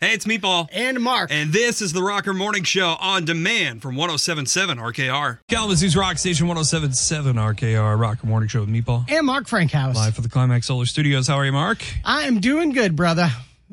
Hey, it's Meatball. And Mark. And this is the Rocker Morning Show on demand from 1077 RKR. Kalamazoo's Rock Station 1077 RKR, Rocker Morning Show with Meatball. And Mark Frankhouse. Live for the Climax Solar Studios. How are you, Mark? I am doing good, brother.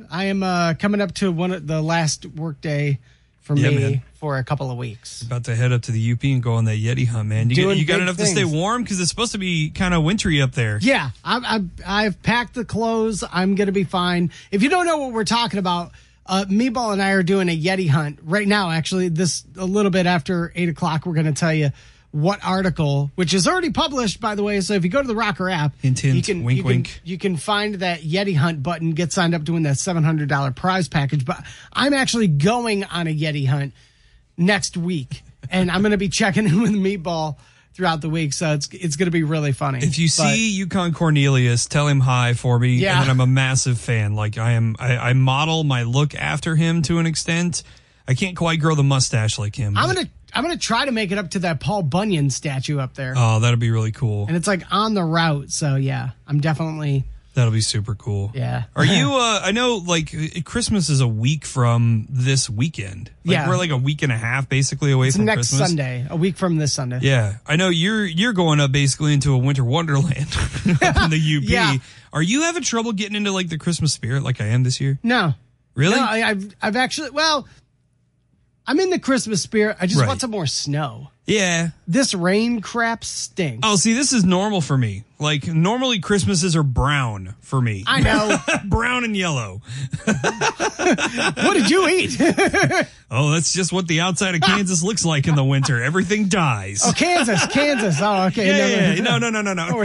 I am uh, coming up to one of the last work day for Yeah, me man. for a couple of weeks. About to head up to the UP and go on that Yeti hunt, man. You, Doing you got big enough to stay warm? Because it's supposed to be kind of wintry up there. Yeah, I've, I've, I've packed the clothes. I'm going to be fine. If you don't know what we're talking about, uh, Meatball and I are doing a Yeti hunt right now. Actually, this a little bit after eight o'clock, we're going to tell you what article, which is already published, by the way. So if you go to the Rocker app, Hint, hint, you can, wink, you can, wink. you can find that Yeti hunt button, get signed up doing that seven hundred dollar prize package. But I'm actually going on a Yeti hunt next week, and I'm going to be checking in with Meatball throughout the week. So it's it's going to be really funny. If you But- see Yukon Cornelius, tell him hi for me. Yeah. And I'm a massive fan. Like I am, I, I model my look after him to an extent. I can't quite grow the mustache like him. I'm but- gonna I'm gonna try to make it up to that Paul Bunyan statue up there, Oh, that'll be really cool. and it's like on the route. So yeah, I'm definitely That'll be super cool. Yeah. Are you? Uh, I know, like Christmas is a week from this weekend. Like, Yeah. We're like a week and a half basically away it's from next Christmas. Sunday, a week from this Sunday. Yeah, I know you're you're going up basically into a winter wonderland in the UP. Yeah. Are you having trouble getting into like the Christmas spirit like I am this year? No, Really? no, I, I've I've actually well, I'm in the Christmas spirit. I just Right. want some more snow. Yeah. This rain crap stinks. Oh, see, this is normal for me. Like normally Christmases are brown for me. I know. brown and yellow. what did you eat? Oh, that's just what the outside of Kansas looks like in the winter. Everything dies. oh, Kansas, Kansas. Oh, okay. Yeah, yeah, yeah. No, no, no, no, no.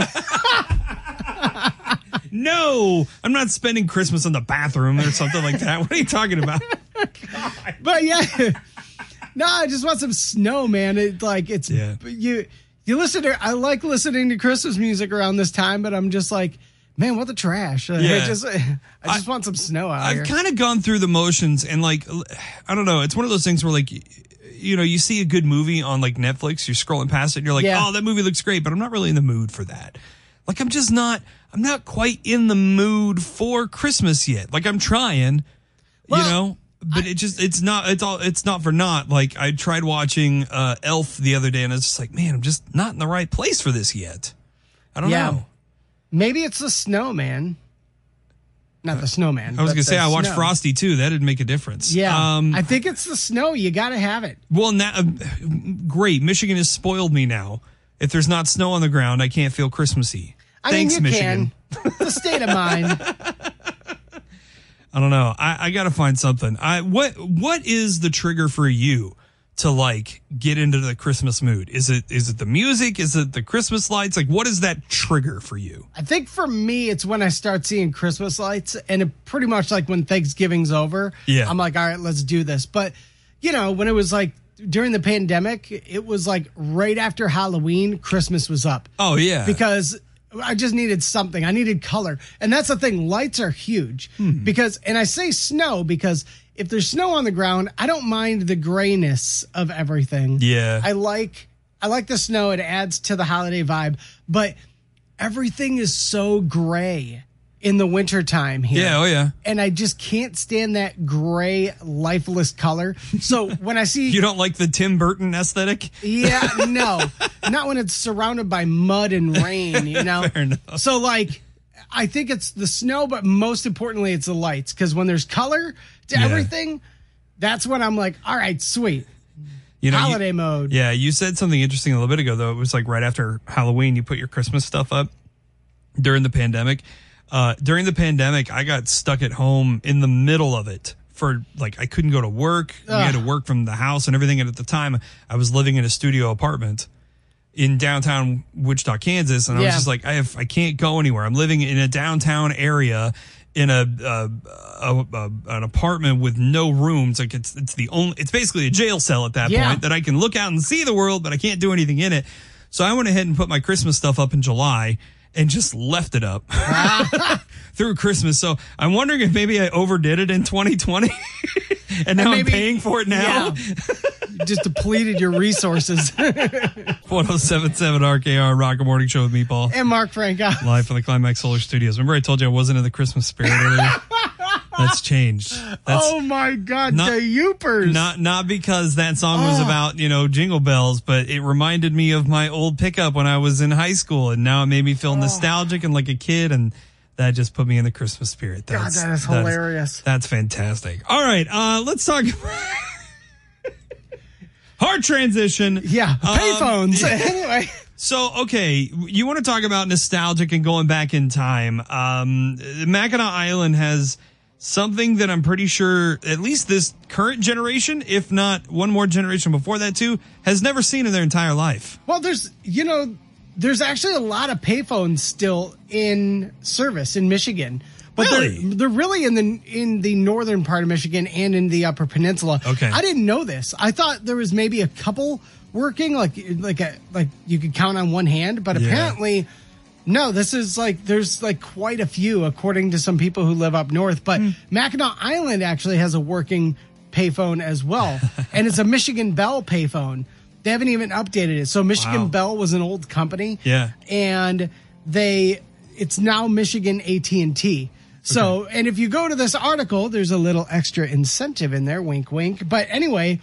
no, I'm not spending Christmas in the bathroom or something like that. What are you talking about? But yeah, no, I just want some snow, man. It like it's Yeah. you. You listen to. I like listening to Christmas music around this time, but I'm just like, man, what the trash. I Yeah. just, I just want some snow out I've kind of gone through the motions and like, I don't know. It's one of those things where like, you know, you see a good movie on like Netflix, you're scrolling past it and you're like, Yeah. oh, that movie looks great, but I'm not really in the mood for that. Like, I'm just not, I'm not quite in the mood for Christmas yet. Like, I'm trying, you know, but it just, it's not, it's all, it's not for naught. Like, I tried watching uh, Elf the other day and I was just like, man, I'm just not in the right place for this yet. I don't Yeah. know. Maybe it's the snowman. Not the snowman. I was gonna say I watched snow. Frosty too. That didn't make a difference. Yeah, Um, I think it's the snow. You got to have it. Well, now, uh, great. Michigan has spoiled me now. If there's not snow on the ground, I can't feel Christmassy. I Thanks, mean, you Michigan. can. the state of mind. I don't know. I, I got to find something. I what what is the trigger for you to like get into the Christmas mood? Is it is it the music? Is it the Christmas lights? Like, what is that trigger for you? I think for me, it's when I start seeing Christmas lights, and it pretty much like when Thanksgiving's over. Yeah. I'm like, all right, let's do this. But you know, when it was like during the pandemic, it was like right after Halloween, Christmas was up Oh yeah, because I just needed something. I needed color. And that's the thing. Lights are huge hmm. because, and I say snow because if there's snow on the ground, I don't mind the grayness of everything. Yeah. I like, I like the snow. It adds to the holiday vibe, but everything is so gray in the wintertime here. yeah, oh yeah. And I just can't stand that gray, lifeless color. So when I see You don't like the Tim Burton aesthetic? yeah, no, not when it's surrounded by mud and rain. You know, so like, I think it's the snow, but most importantly, it's the lights because when there's color to Yeah. everything, that's when I'm like, all right, sweet, You know, you- holiday mode. Yeah, you said something interesting a little bit ago, though. It was like right after Halloween, you put your Christmas stuff up during the pandemic. Uh, during the pandemic, I got stuck at home in the middle of it for like, I couldn't go to work. We had to work from the house and everything. And at the time, I was living in a studio apartment in downtown Wichita, Kansas. And I was just like, I have, I can't go anywhere. I'm living in a downtown area in a, uh, a, a an apartment with no rooms. Like it's, it's the only, it's basically a jail cell at that Yeah. point that I can look out and see the world, but I can't do anything in it. So I went ahead and put my Christmas stuff up in July and just left it up through Christmas. So I'm wondering if maybe I overdid it in 2020 and now maybe- I'm paying for it now. Yeah. Just depleted your resources. 1077 RKR Rocker Morning Show with Meatball. and Mark Franco. Live from the Climax Solar Studios. Remember I told you I wasn't in the Christmas spirit earlier? That's changed. That's oh my God, not- the Yoopers. not not because that song was Oh. about you know jingle bells, but it reminded me of my old pickup when I was in high school, and now it made me Oh. feel nostalgic and like a kid, and that just put me in the Christmas spirit. God, That's, that is hilarious. That's fantastic. All right, uh, let's talk. Hard transition. yeah, Um, payphones. anyway, So, okay, you want to talk about nostalgic and going back in time. Um, Mackinac Island has something that I'm pretty sure at least this current generation, if not one more generation before that too, has never seen in their entire life. well, there's you know, there's actually a lot of payphones still in service in Michigan. But Really? they're they're really in the in the northern part of Michigan and in the Upper Peninsula. Okay. I didn't know this. I thought there was maybe a couple working, like like a like you could count on one hand, but Yeah. apparently no, this is like there's like quite a few according to some people who live up north. But Hmm. Mackinac Island actually has a working payphone as well, and it's a Michigan Bell payphone. They haven't even updated it. So Michigan Wow. Bell was an old company, Yeah. and they it's now Michigan AT and T. So, and if you go to this article, there's a little extra incentive in there, wink, wink. But anyway,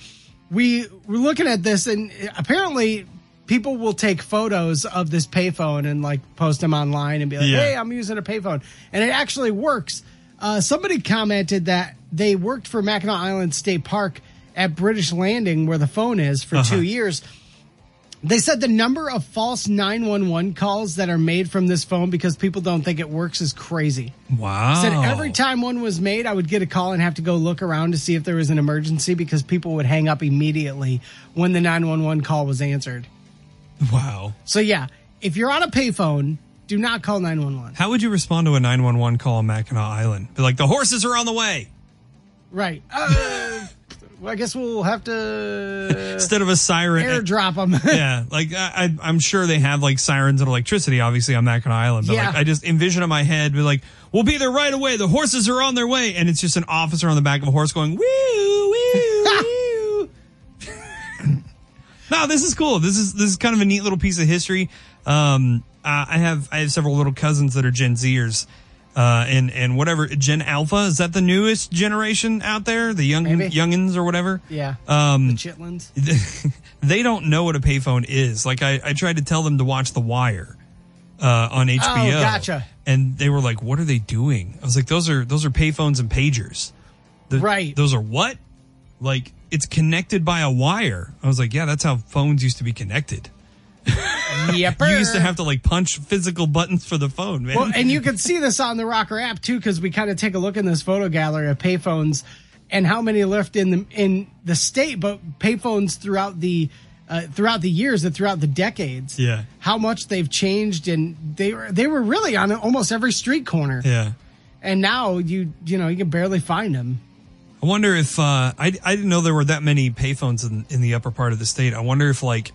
we were looking at this, and apparently, people will take photos of this payphone and like post them online and be like, Yeah. "Hey, I'm using a payphone," and it actually works. Uh, somebody commented that they worked for Mackinac Island State Park at British Landing, where the phone is, for Uh-huh. two years. They said the number of false 911 calls that are made from this phone because people don't think it works is crazy. Wow. Said every time one was made, I would get a call and have to go look around to see if there was an emergency because people would hang up immediately when the 911 call was answered. Wow. So yeah, if you're on a payphone, do not call 911. How would you respond to a 911 call on Mackinac Island? Be like, the horses are on the way. Right. Uh, well, I guess we'll have to Instead of a siren. airdrop them. yeah, like I, I, I'm sure they have like sirens and electricity, obviously on Mackinac Island. But Yeah. like, I just envision in my head, be like, "We'll be there right away. The horses are on their way," and it's just an officer on the back of a horse going, "Woo, woo, woo." No, this is cool. This is this is kind of a neat little piece of history. Um, I have I have several little cousins that are Gen Zers. Uh, and and whatever Gen Alpha is that the newest generation out there, the young Maybe. youngins or whatever. yeah. Um, the chitlins. they don't know what a payphone is. Like I, I tried to tell them to watch The Wire uh, on HBO. Oh, gotcha. And they were like, "What are they doing?" I was like, "Those are those are payphones and pagers." The- Right. Those are what? Like it's connected by a wire. I was like, "Yeah, that's how phones used to be connected." Yep. You used to have to like punch physical buttons for the phone, man. Well, and you can see this on the Rocker app too, because we kind of take a look in this photo gallery of payphones and how many left in the in the state, but payphones throughout the uh, throughout the years and throughout the decades. Yeah. how much they've changed, and they were they were really on almost every street corner, yeah. and now you you know you can barely find them. I wonder if uh, I I didn't know there were that many payphones in in the upper part of the state. I wonder if like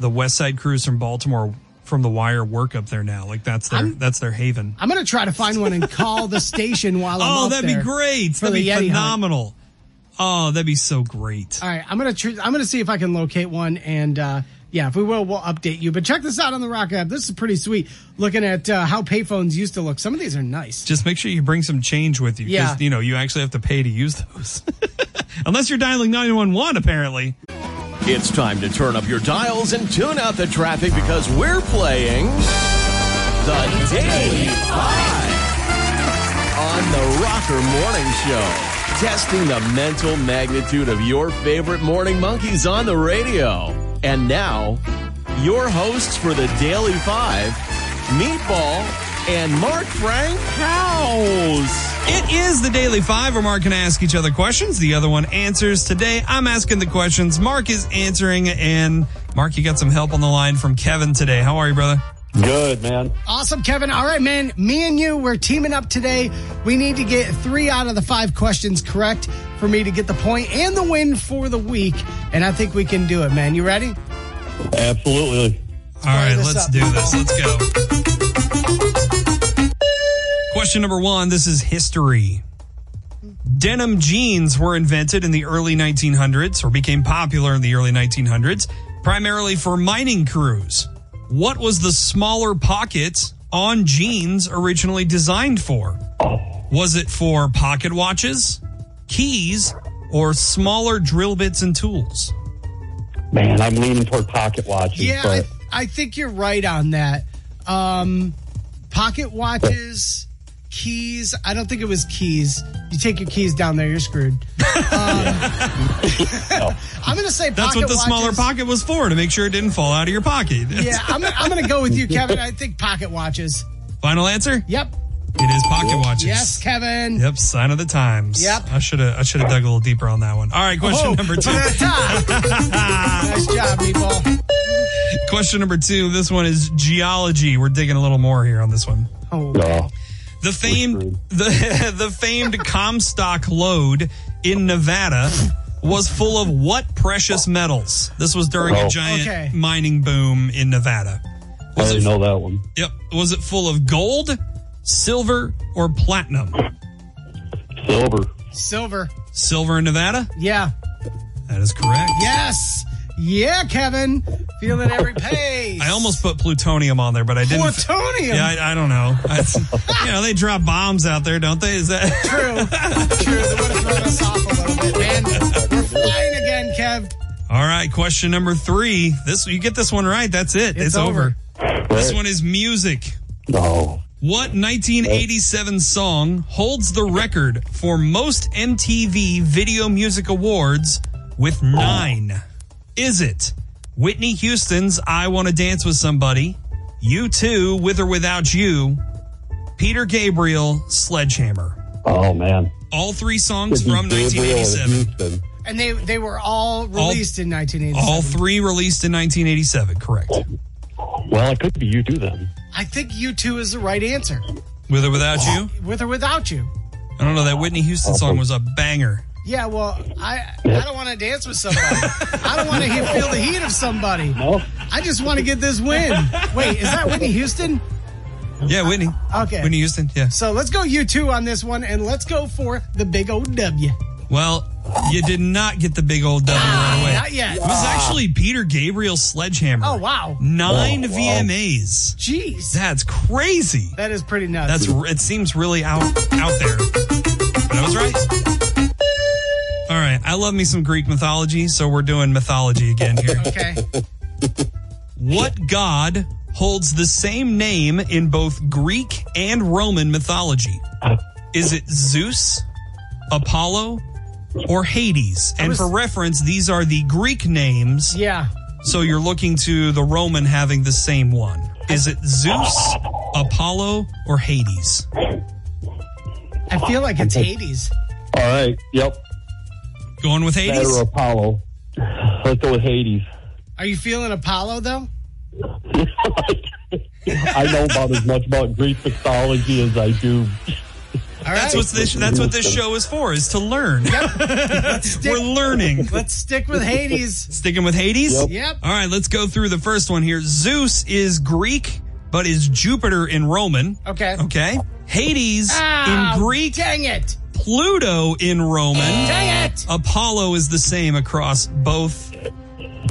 the West Side crews from Baltimore from the Wire work up there now. Like that's their that's their haven. I'm gonna try to find one and call the station while I'm Oh, that'd be great. That'd be Yeti hunt. phenomenal. Oh, that'd be so great. All right, I'm gonna tr- I'm gonna see if I can locate one, and uh, yeah, if we will, we'll update you. But check this out on the Rock app. This is pretty sweet. Looking at uh, how payphones used to look. Some of these are nice. Just make sure you bring some change with you. 'cause, Yeah. You know, you actually have to pay to use those. Unless you're dialing 911, apparently. It's time to turn up your dials and tune out the traffic because we're playing the Daily Five on the Rocker Morning Show. Testing the mental magnitude of your favorite morning monkeys on the radio. And now, your hosts for the Daily Five, Meatball and Mark Frankhouse. It is the Daily Five where Mark can ask each other questions. The other one answers. Today, I'm asking the questions. Mark is answering. And Mark, you got some help on the line from Kevin today. How are you, brother? Good, man. Awesome, Kevin. All right, man. Me and you, we're teaming up today. We need to get three out of the five questions correct for me to get the point and the win for the week. And I think we can do it, man. You ready? Absolutely. All right, let's up. do this. Let's go. Question number one this is history. Denim jeans were invented in the early 1900s or became popular in the early 1900s, primarily for mining crews. What was the smaller pocket on jeans originally designed for? Was it for pocket watches, keys, or smaller drill bits and tools? Man, I'm leaning toward pocket watches. Yeah, I, but I think you're right on that. Um, pocket watches, keys. I don't think it was keys. You take your keys down there, you're screwed. Um, I'm going to say That's pocket what the smaller pocket was for, to make sure it didn't fall out of your pocket. Yeah, I'm, I'm going to go with you, Kevin. I think pocket watches. Final answer? Yep. It is pocket watches. Yes, Kevin. Yep, sign of the times. Yep. I should have I should have dug a little deeper on that one. All right, question Oh, number two. nice job, meatball. question number two. This one is geology. We're digging a little more here on this one. Oh, no. The famed the the famed Comstock lode in Nevada was full of what precious metals? This was during a Oh. giant Okay. mining boom in Nevada. I didn't it, know that one. yep. Was it full of gold, silver, or platinum? Silver. silver. Silver in Nevada? Yeah. That is correct. Yes. Yeah, Kevin. Feeling every pace. I almost put plutonium on there, but I didn't. Plutonium. Yeah, I, I don't know. I, you know, they drop bombs out there, don't they? Is that True. True. They would have thrown us off a little bit, man. We're flying again, Kev. all right? Question number three. This you get this one right. That's it. It's, It's over. over. This one is music. No. What 1987 song holds the record for most MTV Video Music Awards with nine? Is it Whitney Houston's I Want to Dance with Somebody, U2, With or Without You, Peter Gabriel, Sledgehammer? Oh man. All three songs Could be from Gabriel 1987. And they they were all released in 1987. All three released in 1987, correct. Well, it could be U2 then. I think U2 is the right answer. With or without you? With or without you. I don't know. That Whitney Houston song was a banger. Yeah, well, I I don't want to dance with somebody. I don't want to feel the heat of somebody. No. I just want to get this win. Wait, is that Whitney Houston? Yeah, Whitney. Okay. Whitney Houston, yeah. So let's go U2 on this one, and let's go for the big old W. Well, you did not get the big old W right away. Not yet. It was actually Peter Gabriel Sledgehammer. Oh wow, Nine Oh, wow. VMAs. jeez, That's crazy. that is pretty nuts. That's it seems really out out there. But I was right. All right, I love me some Greek mythology, so we're doing mythology again here. okay. What god holds the same name in both Greek and Roman mythology? Is it Zeus, Apollo, or Hades? And was- for reference, these are the Greek names, Yeah, so you're looking to the Roman having the same one. Is it Zeus, Apollo, or Hades? I feel like it's Hades. All right. Yep. Going with Hades? or Apollo. Let's go with Hades. Are you feeling Apollo though? I know about as much about Greek mythology as I do. All right. That's what this. That's what this show is for. Is to learn. We're learning. Let's stick with Hades. Sticking with Hades. Yep. Yep. All right, let's go through the first one here. Zeus is Greek, but is Jupiter in Roman. Okay. Okay. Hades Ah, in Greek, Dang it! Pluto in Roman. Dang it! Apollo is the same across both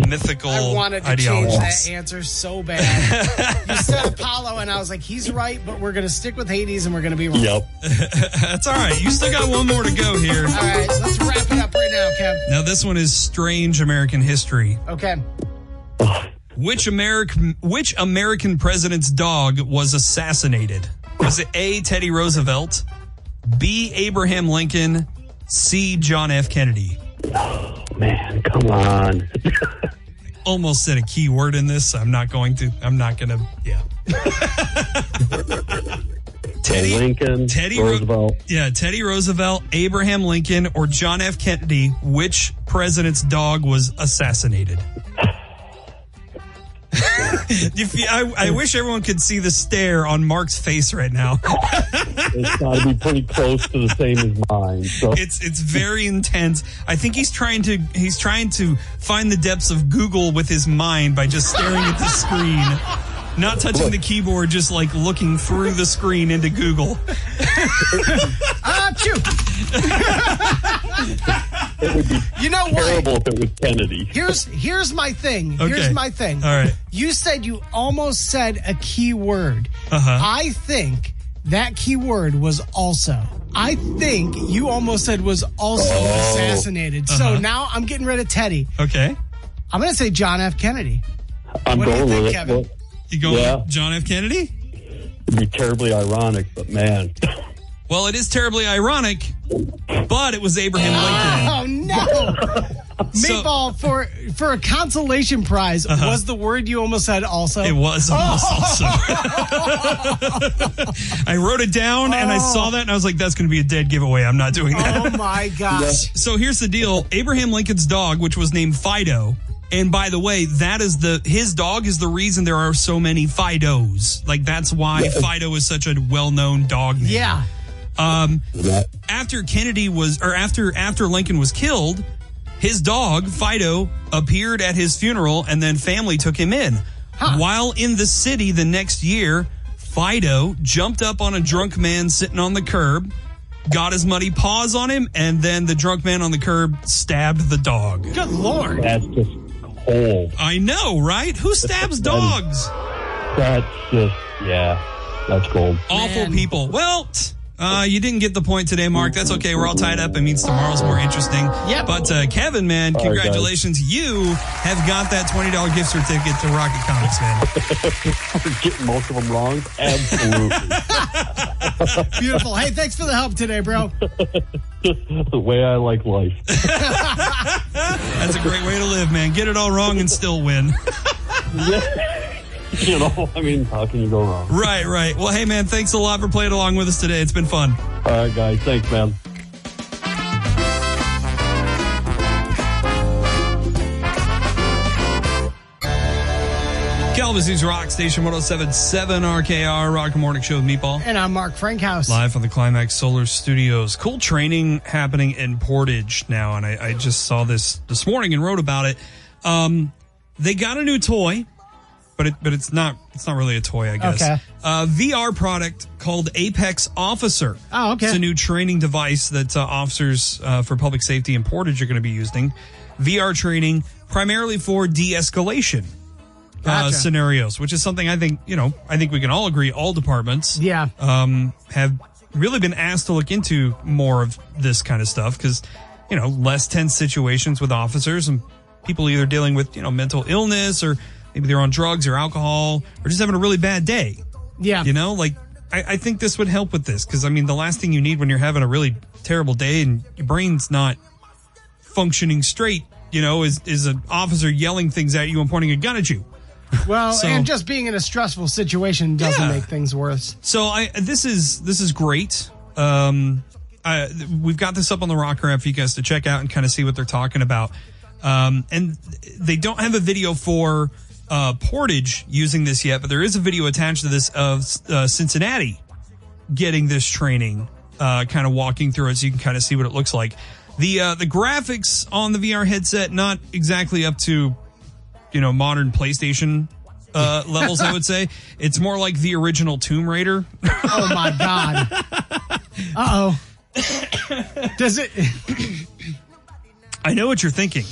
mythical I wanted to change that answer so bad. you said Apollo, and I was like, he's right, but we're going to stick with Hades and we're going to be wrong. Yep. That's all right. You still got one more to go here. All right, let's wrap it up right now, Kev. Now this one is strange American history. Okay. Which American which American president's dog was assassinated? Was it A. Teddy Roosevelt, B. Abraham Lincoln, C. John F. Kennedy? Oh man, come on. Almost said a key word in this. I'm not going to. I'm not going to. Yeah. Teddy Lincoln, Teddy Ro- Roosevelt. Yeah, Teddy Roosevelt, Abraham Lincoln, or John F. Kennedy. Which president's dog was assassinated? you, I, I wish everyone could see the stare on Mark's face right now. It's got to be pretty close to the same as mine. So It's it's very intense. I think he's trying to he's trying to find the depths of Google with his mind by just staring at the screen. Not touching the keyboard, just like looking through the screen into Google. Ah, chew. it would be You know what? terrible if it was Kennedy. Here's here's my thing. Okay. Here's my thing. All right. You said you almost said a key word. Uh-huh. I think that key word was also I think you almost said was also Oh. assassinated. So now I'm getting rid of Teddy. Okay. I'm going to say John F. Kennedy. I'm What do you going think, with it. Kevin? Well, You going Yeah. John F. Kennedy? it'd be terribly ironic, but man, Well, it is terribly ironic, but it was Abraham Lincoln. Oh no! So- for for a consolation prize uh-huh. was the word you almost said. Also, It was oh. almost also. I wrote it down and I oh. saw that and I was like, that's going to be a dead giveaway. I'm not doing that. Oh my gosh! So here's the deal Abraham Lincoln's dog, which was named Fido. And by the way, that is the his dog is the reason there are so many Fidos. Like that's why Fido is such a well-known dog name. Yeah, um, that, after Kennedy was, or after after Lincoln was killed, his dog Fido appeared at his funeral, and then family took him in. While in the city the next year, Fido jumped up on a drunk man sitting on the curb, got his muddy paws on him, and then the drunk man on the curb stabbed the dog. good lord! that's just cold. I know, right? Who stabs dogs? That's just yeah, that's cold. Awful Man. people. Well, t- uh, you didn't get the point today, Mark. That's okay. We're all tied up. It means tomorrow's more interesting. Yep. But uh, Kevin, man, All right, guys. congratulations. you have got that $20 gift certificate to Rocket Comics, man. Getting most of them wrong, absolutely. Beautiful. Hey, thanks for the help today, bro. the way I like life. That's a great way to live, man. Get it all wrong and still win. you know, I mean, how can you go wrong? right, right. Well, hey, man, thanks a lot for playing along with us today. It's been fun. All right, guys, thanks, man. Kalamazoo's Rock Station 1077 RKR Rock Morning Show with Meatball. And I'm Mark Frankhouse. Live from the Climax Solar Studios. Cool training happening in Portage now, and I, I just saw this this morning and wrote about it. Um, they got a new toy, but it but it's not it's not really a toy, I guess. Okay. Uh, VR product called Apex Officer. Oh, okay. It's a new training device that uh, officers uh, for public safety and Portage are going to be using. VR training primarily for de-escalation. Uh, Gotcha. scenarios, which is something I think you know. I think we can all agree. All departments, Yeah. um, have really been asked to look into more of this kind of stuff because, you know, less tense situations with officers and people either dealing with, you know, mental illness or maybe they're on drugs or alcohol or just having a really bad day. Yeah. You know, like I, I think this would help with this because, I mean, the last thing you need when you're having a really terrible day and your brain's not functioning straight, you know, is, is an officer yelling things at you and pointing a gun at you. Well, So- and just being in a stressful situation doesn't Yeah. make things worse. So I this is this is great. Um, I, we've got this up on the Rocker app for you guys to check out and kind of see what they're talking about. Um, and they don't have a video for uh, Portage using this yet, but there is a video attached to this of uh, Cincinnati getting this training, uh, kind of walking through it, so you can kind of see what it looks like. The uh, the graphics on the VR headset not exactly up to you know modern PlayStation uh, levels. I would say it's more like the original Tomb Raider. Oh my god. Uh oh. Does it? I know what you're thinking,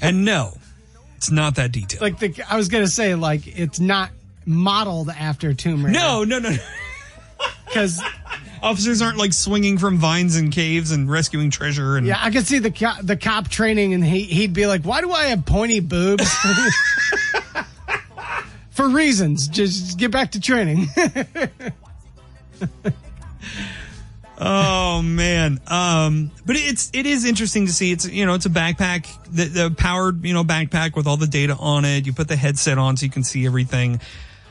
and no, it's not that detailed. Like the I was gonna say, like it's not modeled after Tomb Raider. no, no, no. because Officers aren't like swinging from vines and caves and rescuing treasure. And yeah, I could see the co- the cop training, and he he'd be like, "Why do I have pointy boobs?" For reasons. Just get back to training. Oh man. Um, but it's, it is interesting to see. It's, you know, it's a backpack, the, the powered, you know, backpack with all the data on it. You put the headset on so you can see everything.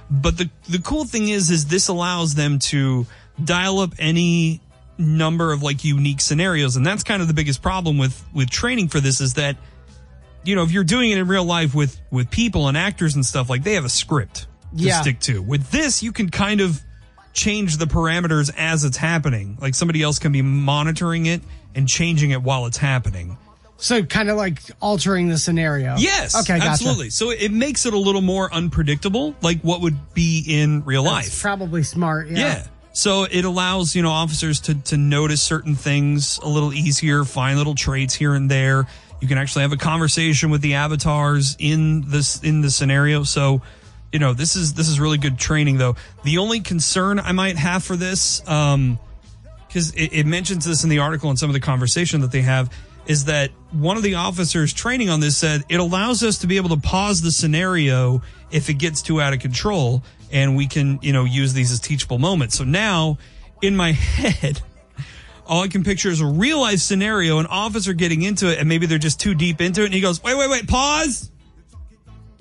But the, the cool thing is, is this allows them to dial up any number of like unique scenarios. And that's kind of the biggest problem with, with training for this is that, you know, if you're doing it in real life with, with people and actors and stuff, like they have a script to Yeah. stick to. With this, you can kind of change the parameters as it's happening. Like somebody else can be monitoring it and changing it while it's happening. so kind of like altering the scenario. Yes. Okay. Gotcha. Absolutely. So it makes it a little more unpredictable, like what would be in real That's life. probably smart. Yeah. Yeah. So it allows, you know, officers to, to notice certain things a little easier, find little traits here and there. You can actually have a conversation with the avatars in this, in the scenario. So, you know, this is, this is really good training though. The only concern I might have for this, um, because it, it mentions this in the article and some of the conversation that they have is that one of the officers training on this said it allows us to be able to pause the scenario if it gets too out of control and we can you know use these as teachable moments so now in my head all I can picture is a real life scenario, an officer getting into it, and maybe they're just too deep into it, and he goes, "Wait, wait, wait, pause.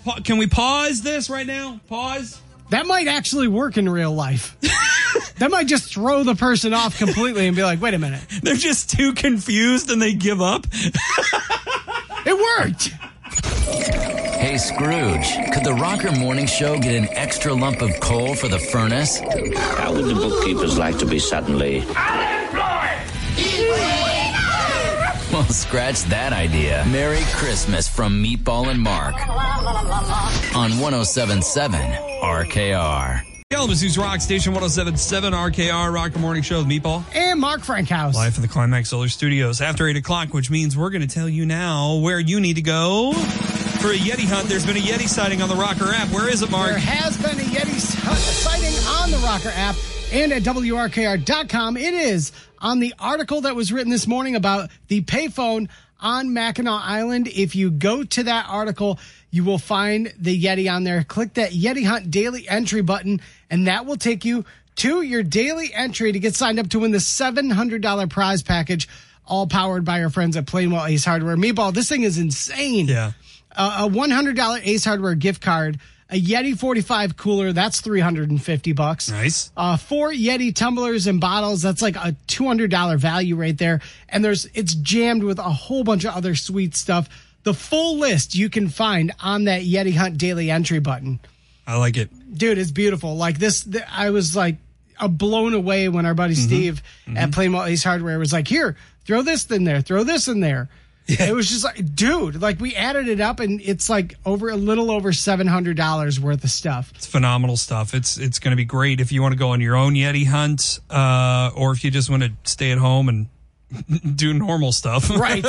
Pa- can we pause this right now? Pause." That might actually work in real life. that might just throw the person off completely and be like, wait a minute. They're just too confused and they give up. It worked. Hey Scrooge, could the Rocker Morning Show get an extra lump of coal for the furnace? How would the bookkeepers like to be suddenly scratch that idea. Merry Christmas from Meatball and Mark on 1077 RKR. Kalamazoo's Rock Station 1077 RKR Rocker Morning Show with Meatball. And Mark Frankhouse. Live from the Climax Solar Studios after 8 o'clock, which means we're going to tell you now where you need to go for a Yeti hunt. There's been a Yeti sighting on the Rocker app. Where is it, Mark? There has been a Yeti sighting on the Rocker app and at WRKR.com. It is on the article that was written this morning about the payphone on Mackinac Island. If you go to that article, you will find the Yeti on there. Click that Yeti Hunt daily entry button, and that will take you to your daily entry to get signed up to win the $700 prize package, all powered by our friends at Plainwell Ace Hardware. Meatball, this thing is insane Yeah. uh, a $100 Ace Hardware gift card, a Yeti 45 cooler, that's 350 bucks. Nice. Uh, four Yeti tumblers and bottles, that's like a $200 value right there. And there's, it's jammed with a whole bunch of other sweet stuff. The full list you can find on that Yeti Hunt daily entry button. I like it. Dude, it's beautiful. Like this, th- I was like uh, blown away when our buddy Steve at Plainwell Ace Hardware was like, here, throw this in there, throw this in there. It was just like, dude, like we added it up and it's like over a little over $700 worth of stuff. It's phenomenal stuff. It's it's going to be great if you want to go on your own Yeti hunt, uh, or if you just want to stay at home and do normal stuff. Right.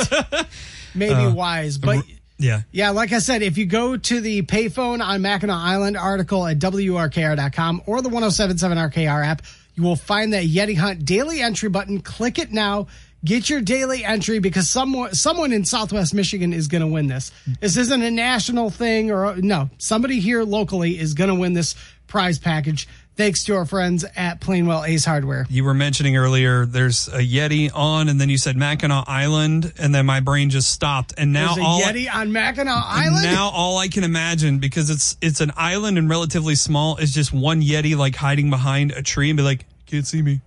Maybe wise, but yeah. yeah, like I said, if you go to the payphone on Mackinac Island article at WRKR.com or the 1077 RKR app, you will find that Yeti Hunt daily entry button. Click it now. Get your daily entry because someone someone in Southwest Michigan is going to win this. This isn't a national thing or no, somebody here locally is going to win this prize package thanks to our friends at Plainwell Ace Hardware. You were mentioning earlier there's a Yeti on, and then you said Mackinac Island, and then my brain just stopped. And now all Yeti on Mackinac Island. now all I can imagine because it's it's an island and relatively small is just one Yeti like hiding behind a tree and be like, can't see me,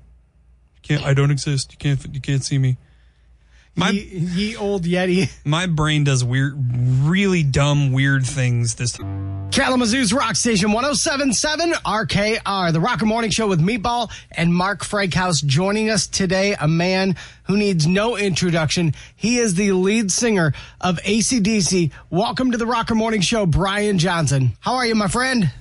can't. I don't exist. You can't. You can't see me." My ye, ye old Yeti. my brain does weird, really dumb, weird things. This Kalamazoo's Rock Station 1077 RKR, the Rocker Morning Show with Meatball and Mark Frankhouse joining us today, a man who needs no introduction. He is the lead singer of ACDC. Welcome to the Rocker Morning Show, Brian Johnson. How are you, my friend?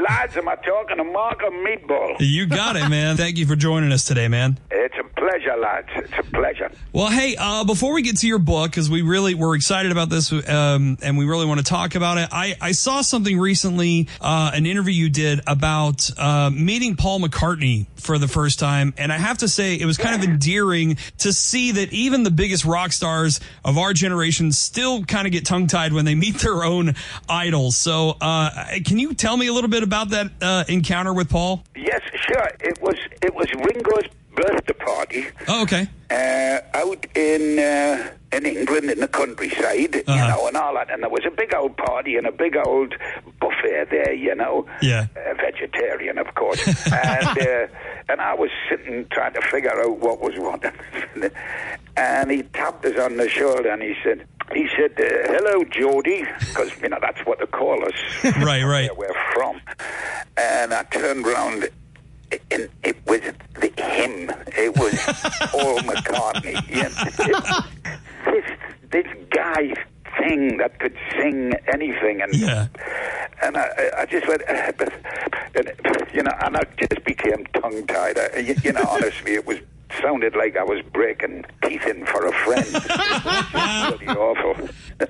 Lads, am I talking to Mark or Meatball? you got it, man. Thank you for joining us today, man. It's a pleasure, lads. It's a pleasure. Well, hey, uh, before we get to your book, because we really we're excited about this, um, and we really want to talk about it. I, I saw something recently, uh, an interview you did about uh, meeting Paul McCartney for the first time, and I have to say it was kind of endearing to see that even the biggest rock stars of our generation still kind of get tongue tied when they meet their own idols. So, uh, can you tell me a little bit about that uh, encounter with Paul? Yes, sure. It was it was Ringo's birthday party Oh, okay. uh, out in uh, in England in the countryside, you Uh-huh. know, and all that. And there was a big old party and a big old buffet there, you know. Yeah. Uh, vegetarian, of course. and uh, and I was sitting trying to figure out what was what. and he tapped us on the shoulder and he said. He said, uh, "Hello, Geordie," because you know that's what they call us. Right, right. Where we're from. And I turned round, and it was the him. It was Paul McCartney. This this guy thing that could sing anything, and Yeah. and I, I just went, uh, but, and, you know, and I just became tongue tied. You, you know, honestly, it was sounded like I was breaking teeth in for a friend. It was awful.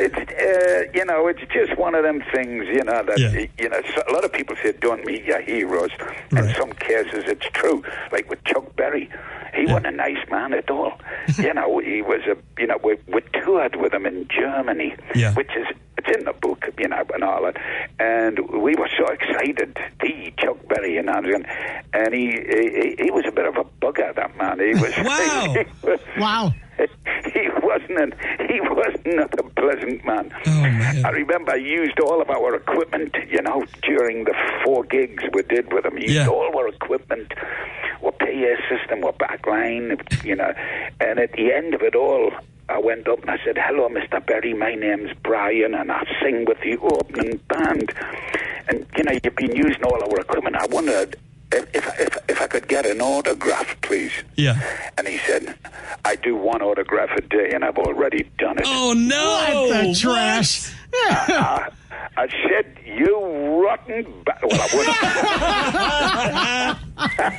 It's uh, you know, it's just one of them things, you know, that, Yeah. you know, a lot of people say don't meet your heroes. In some cases, it's true. Like with Chuck Berry, he wasn't a nice man at all. you know, he was a, you know, we, we toured with him in Germany, Yeah. which is, it's in the book, you know, and all that. And we were so excited see Chuck Berry, you know, and, and he, he, he was a bit of a bugger, that man. He was, Wow. he was Wow. he wasn't an, he was not a pleasant man. Oh, man. I remember I used all of our equipment, you know, during the four gigs we did with him. He used Yeah. all our equipment, our PA system, our backline, you know. And at the end of it all, I went up and I said, "Hello, Mr. Berry. My name's Brian, and I sing with the opening band." And you know, you've been using all our equipment. I wondered if if if, if I could get an autograph, please. Yeah. And he said, I do one autograph a day, and I've already done it. Oh no! What the What? trash? Uh, I said, You rotten. Ba-. Well, I wouldn't.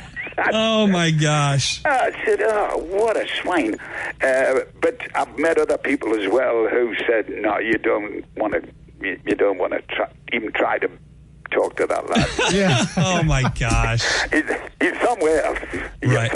Oh my gosh! I said, Oh, what a swine. Uh, but I've met other people as well who said, No, you don't want to. You, you don't want to try, even try to talk to that lad. Yeah. Oh my gosh! he's, he's somewhere else. Right.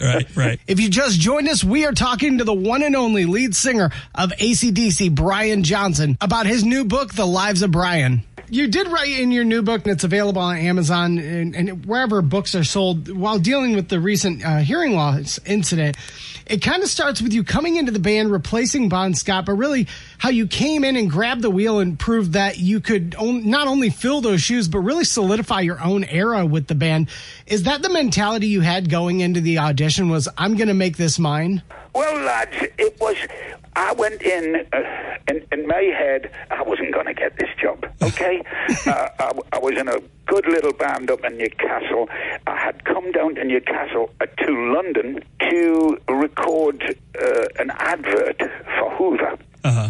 Right, right. If you just joined us, we are talking to the one and only lead singer of ACDC, Brian Johnson, about his new book, The Lives of Brian. You did write in your new book, and it's available on Amazon and, and wherever books are sold. While dealing with the recent uh, hearing loss incident, it kind of starts with you coming into the band, replacing Bon Scott, but really how you came in and grabbed the wheel and proved that you could on, not only fill those shoes, but really solidify your own era with the band. Is that the mentality you had going into the audition? Was I'm going to make this mine? Well, lads, it was. I went in, uh, in in my head. I wasn't going to get this job. Okay, uh, I, I was in a good little band up in Newcastle. I had come down to Newcastle uh, to London to record uh, an advert for Hoover Uh huh.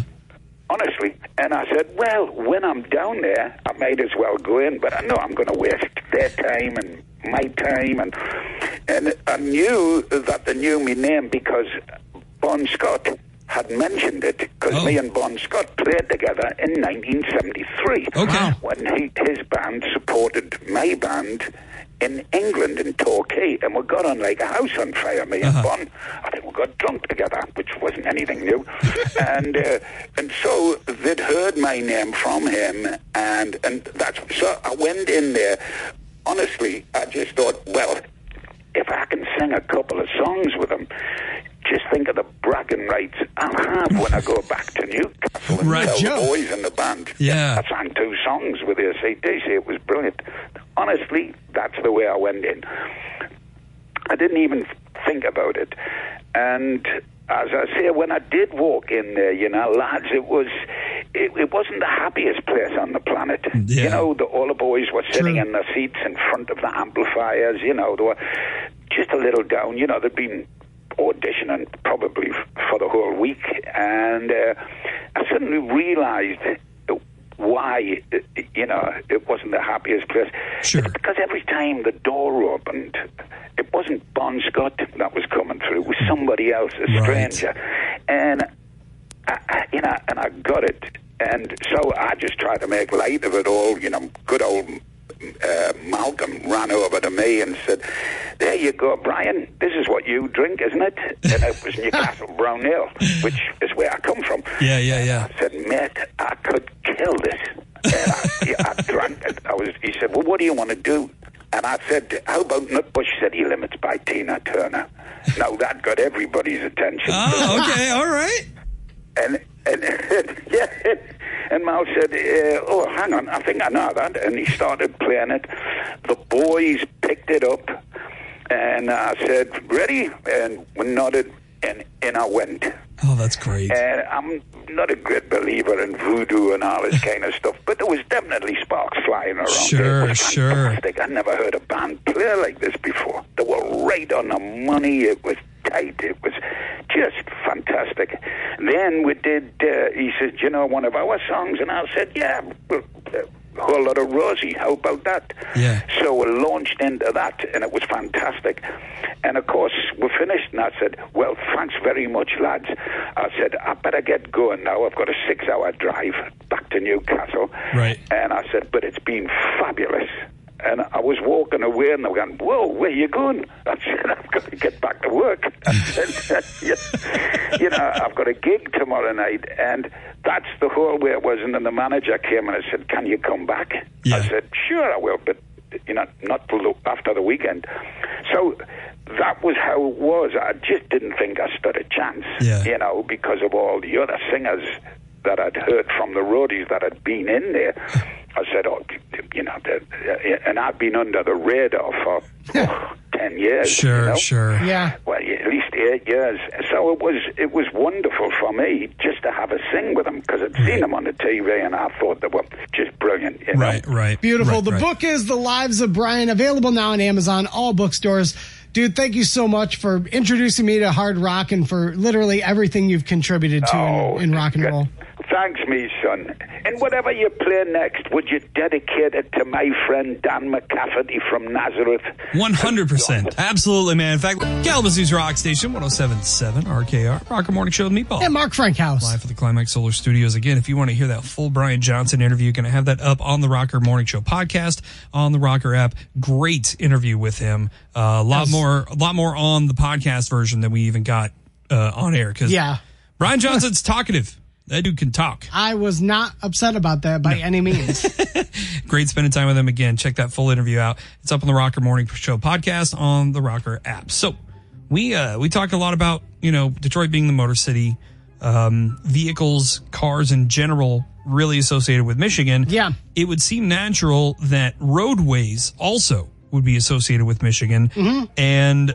honestly. And I said, well, when I'm down there, I might as well go in, but I know I'm going to waste their time and my time. And and I knew that they knew my name because Bon Scott had mentioned it because Oh. me and Bon Scott played together in 1973 Okay. when he, his band supported my band in England in Torquay, and we got on like a house on fire. Me Uh-huh. and Bon, I think we got drunk together, which wasn't anything new. and uh, and so they'd heard my name from him, and and that's so I went in there. Honestly, I just thought, well, if I can sing a couple of songs with them, just think of the bragging rights I'll have when I go back to Newcastle and Right, tell Joe. the boys in the band. Yeah. I sang two songs with the ACDC. It was brilliant. Honestly, that's the way I went in. I didn't even think about it. And as I say, when I did walk in there, you know, lads, it was it, it wasn't the happiest place on the planet. Yeah. You know, the, all the boys were sitting True. in their seats in front of the amplifiers. You know, they were just a little down. You know, they'd been auditioning probably f- for the whole week, and uh, I suddenly realised why you know it wasn't the happiest place. Sure. It's because every time the door opened, it wasn't Bon Scott that was coming through; it was somebody else, a Right. stranger, and I, you know, and I got it, and so I just tried to make light of it all. You know, good old. Uh, Malcolm ran over to me and said, "There you go, Brian. This is what you drink, isn't it?" And it was Newcastle Brown Ale, which is where I come from. Yeah, yeah, yeah. I said, mate, I could kill this. And I, yeah, I drank it. I was. He said, well, what do you want to do? And I said, how about Nutbush City Limits by Tina Turner? Now that got everybody's attention. Oh, okay, all right. And and yeah, and Mal said, uh, "Oh, hang on, I think I know that." And he started playing it. The boys picked it up, and I said, "Ready?" And we nodded, and in I went. Oh, that's great. And I'm not a great believer in voodoo and all this kind of stuff, but there was definitely sparks flying around. Sure, sure. I never heard a band play like this before. They were right on the money. It was tight. It was just fantastic. Then we did. Uh, he said, "You know, one of our songs," and I said, "Yeah." well, uh, whole lot of Rosie. How about that? Yeah. So we launched into that, and it was fantastic. And of course, we finished, and I said, "Well, thanks very much, lads." I said, "I better get going now. I've got a six-hour drive back to Newcastle." Right. And I said, "But it's been fabulous." And I was walking away, and they were going, "Whoa, where are you going?" I said, "I've got to get back to work." I said, you know, I've got a gig tomorrow night, and that's the whole way it was." And then the manager came and I said, "Can you come back?" Yeah. I said, "Sure, I will, but you know, not till the- after the weekend." So that was how it was. I just didn't think I stood a chance, Yeah. you know, because of all the other singers that I'd heard from the roadies that had been in there. I said, oh, you know, and I've been under the radar for oh, ten years. Sure, you know? sure. Yeah. Well, at least eight years. So it was it was wonderful for me just to have a sing with them because I'd seen them on the TV and I thought they were just brilliant. You know? Right, right. Beautiful. Right, the right. book is The Lives of Brian, available now on Amazon, all bookstores. Dude, thank you so much for introducing me to hard rock and for literally everything you've contributed to Oh, in, in rock and good. roll. Thanks, me son. And whatever you play next, would you dedicate it to my friend Dan McCafferty from Nazareth? 100%. Absolutely, man. In fact, Kalamazoo's Rock Station, 1077 RKR, Rocker Morning Show with Meatball. And Mark Frankhouse. Live at the Climax Solar Studios. Again, if you want to hear that full Brian Johnson interview, going to have that up on the Rocker Morning Show podcast on the Rocker app. Great interview with him. Uh, a lot Yes. more, a lot more on the podcast version than we even got uh, on air. Because Yeah. Brian Johnson's talkative. That dude can talk. I was not upset about that by any means. Great spending time with him again. Check that full interview out. It's up on the Rocker Morning Show podcast on the Rocker app. So we uh we talk a lot about, you know, Detroit being the motor city, um, vehicles, cars in general really associated with Michigan. Yeah. It would seem natural that roadways also would be associated with Michigan. Mm-hmm. And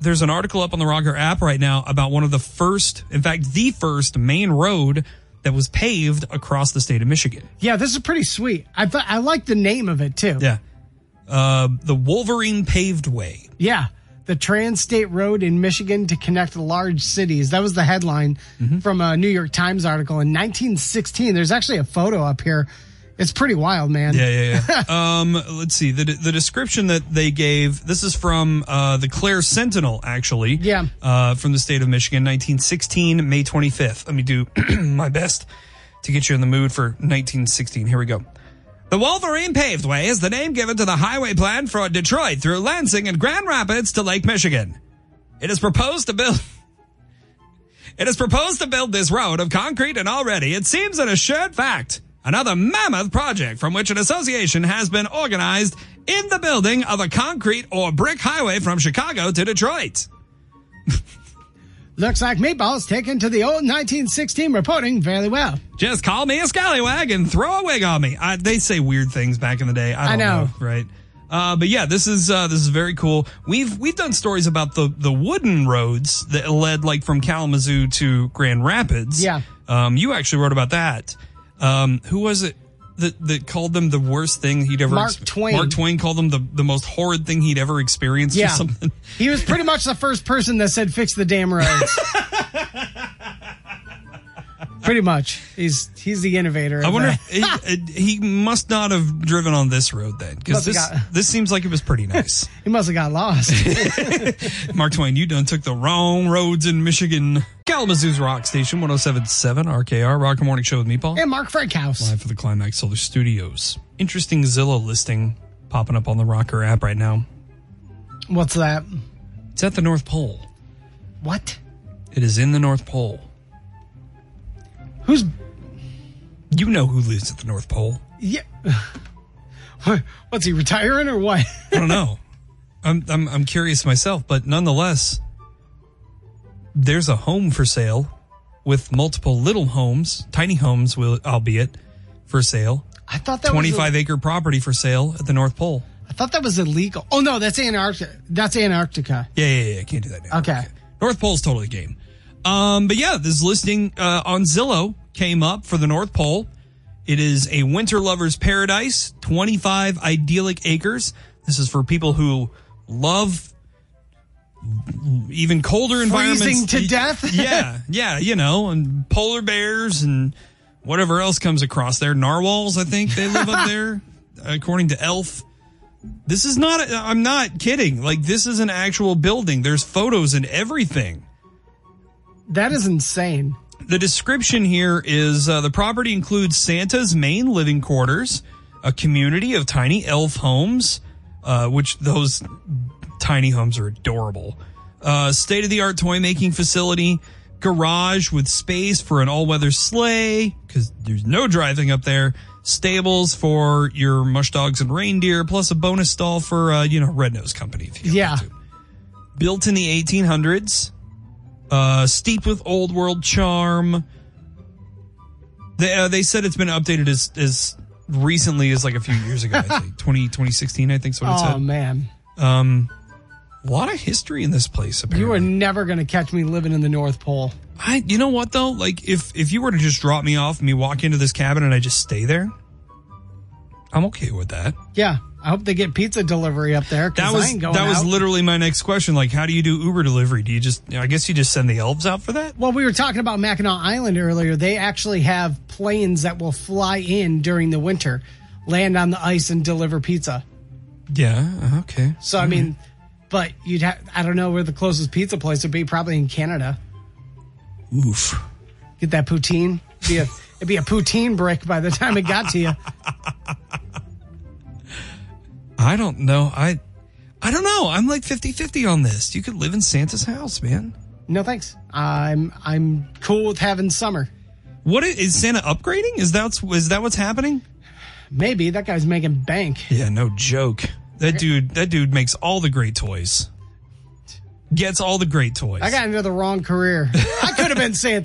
there's an article up on the Rocker app right now about one of the first, in fact, the first main road that was paved across the state of Michigan. yeah, this is pretty sweet. I thought I like the name of it too. Yeah. Uh, the Wolverine Paved Way. Yeah. The Trans-State Road in Michigan to connect large cities. That was the headline Mm-hmm. from a New York Times article in 1916. There's actually a photo up here. It's pretty wild, man. Yeah, yeah, yeah. um, let's see. The, the description that they gave, this is from uh, the Clare Sentinel, actually. Yeah. Uh, from the state of Michigan, 1916, May 25th. Let me do my best to get you in the mood for 1916. Here we go. The Wolverine Paved Way is the name given to the highway plan for Detroit through Lansing and Grand Rapids to Lake Michigan. It is proposed to build. It is proposed to build this road of concrete, and already it seems an assured fact. Another mammoth project from which an association has been organized in the building of a concrete or brick highway from Chicago to Detroit. Looks like Meatball's taken to the old 1916 reporting fairly well. Just call me a scallywag and throw a wig on me. I, they say weird things back in the day. I, don't I know. know. right? Uh, but yeah, this is uh, this is very cool. We've we've done stories about the the wooden roads that led like from Kalamazoo to Grand Rapids. Yeah. Um, you actually wrote about that. Um, who was it that that called them the worst thing he'd ever? Mark Twain. Mark Twain called them the the most horrid thing he'd ever experienced or Yeah. something. He was pretty much the first person that said fix the damn roads. pretty much. He's he's the innovator. I wonder. If he, uh, he must not have driven on this road then, because this got- this seems like it was pretty nice. he must have got lost. Mark Twain, you done took the wrong roads in Michigan. Kalamazoo's Rock Station, 1077 RKR, Rocker Morning Show with Meatball. and Mark Frankhouse. Live for the Climax Solar Studios. Interesting Zillow listing popping up on the Rocker app right now. What's that? It's at the North Pole. What? It is in the North Pole. Who's You know who lives at the North Pole. yeah? What- What's he retiring or what? I don't know. I'm, I'm I'm curious myself, but nonetheless, there's a home for sale with multiple little homes, tiny homes, will albeit for sale. I thought that 25 was acre property for sale at the North Pole. I thought that was illegal. Oh no, that's Antarctica. That's Antarctica. Yeah, yeah, yeah. Can't do that now. Okay. North Pole's totally game. Um, but yeah, this listing uh, on Zillow came up for the North Pole. It is a winter lover's paradise, 25 idyllic acres. This is for people who love even colder environments. Freezing to death? yeah, yeah, you know, and polar bears and whatever else comes across there. Narwhals, I think they live up there, according to Elf. This is not, I'm not kidding. Like, this is an actual building. There's photos and everything. That is insane. The description here is uh, the property includes Santa's main living quarters, a community of tiny elf homes, uh, which those tiny homes are adorable. Uh, state of the art toy making facility, garage with space for an all weather sleigh, because there's no driving up there, stables for your mush dogs and reindeer, plus a bonus stall for, uh, you know, Red Nose Company. If you Yeah. built in the 1800s, uh, steeped with old world charm. They, uh, they said it's been updated as, as recently as like a few years ago, I think 20, 2016, I think is what it Oh said. man, Um, a lot of history in this place. Apparently, you are never going to catch me living in the North Pole. I, you know what though? Like if if you were to just drop me off, and me walk into this cabin, and I just stay there, I'm okay with that. Yeah, I hope they get pizza delivery up there. That was that going was literally my next question. Like, how do you do Uber delivery? Do you just? I guess you just send the elves out for that. Well, we were talking about Mackinac Island earlier. They actually have planes that will fly in during the winter, land on the ice, and deliver pizza. Yeah. Uh-huh, okay. So I mean, but you'd have I don't know where the closest pizza place would be. Probably in Canada. Oof. Get that poutine. Be a it'd be a poutine brick by the time it got to you. I don't know. I I don't know. I'm like 50-50 on this. You could live in Santa's house, man. No thanks. I'm I'm cool with having summer. What is, is Santa upgrading? Is that is that what's happening? Maybe that guy's making bank. Yeah, no joke. That dude that dude makes all the great toys. Gets all the great toys. I got into the wrong career. I could have been Santa.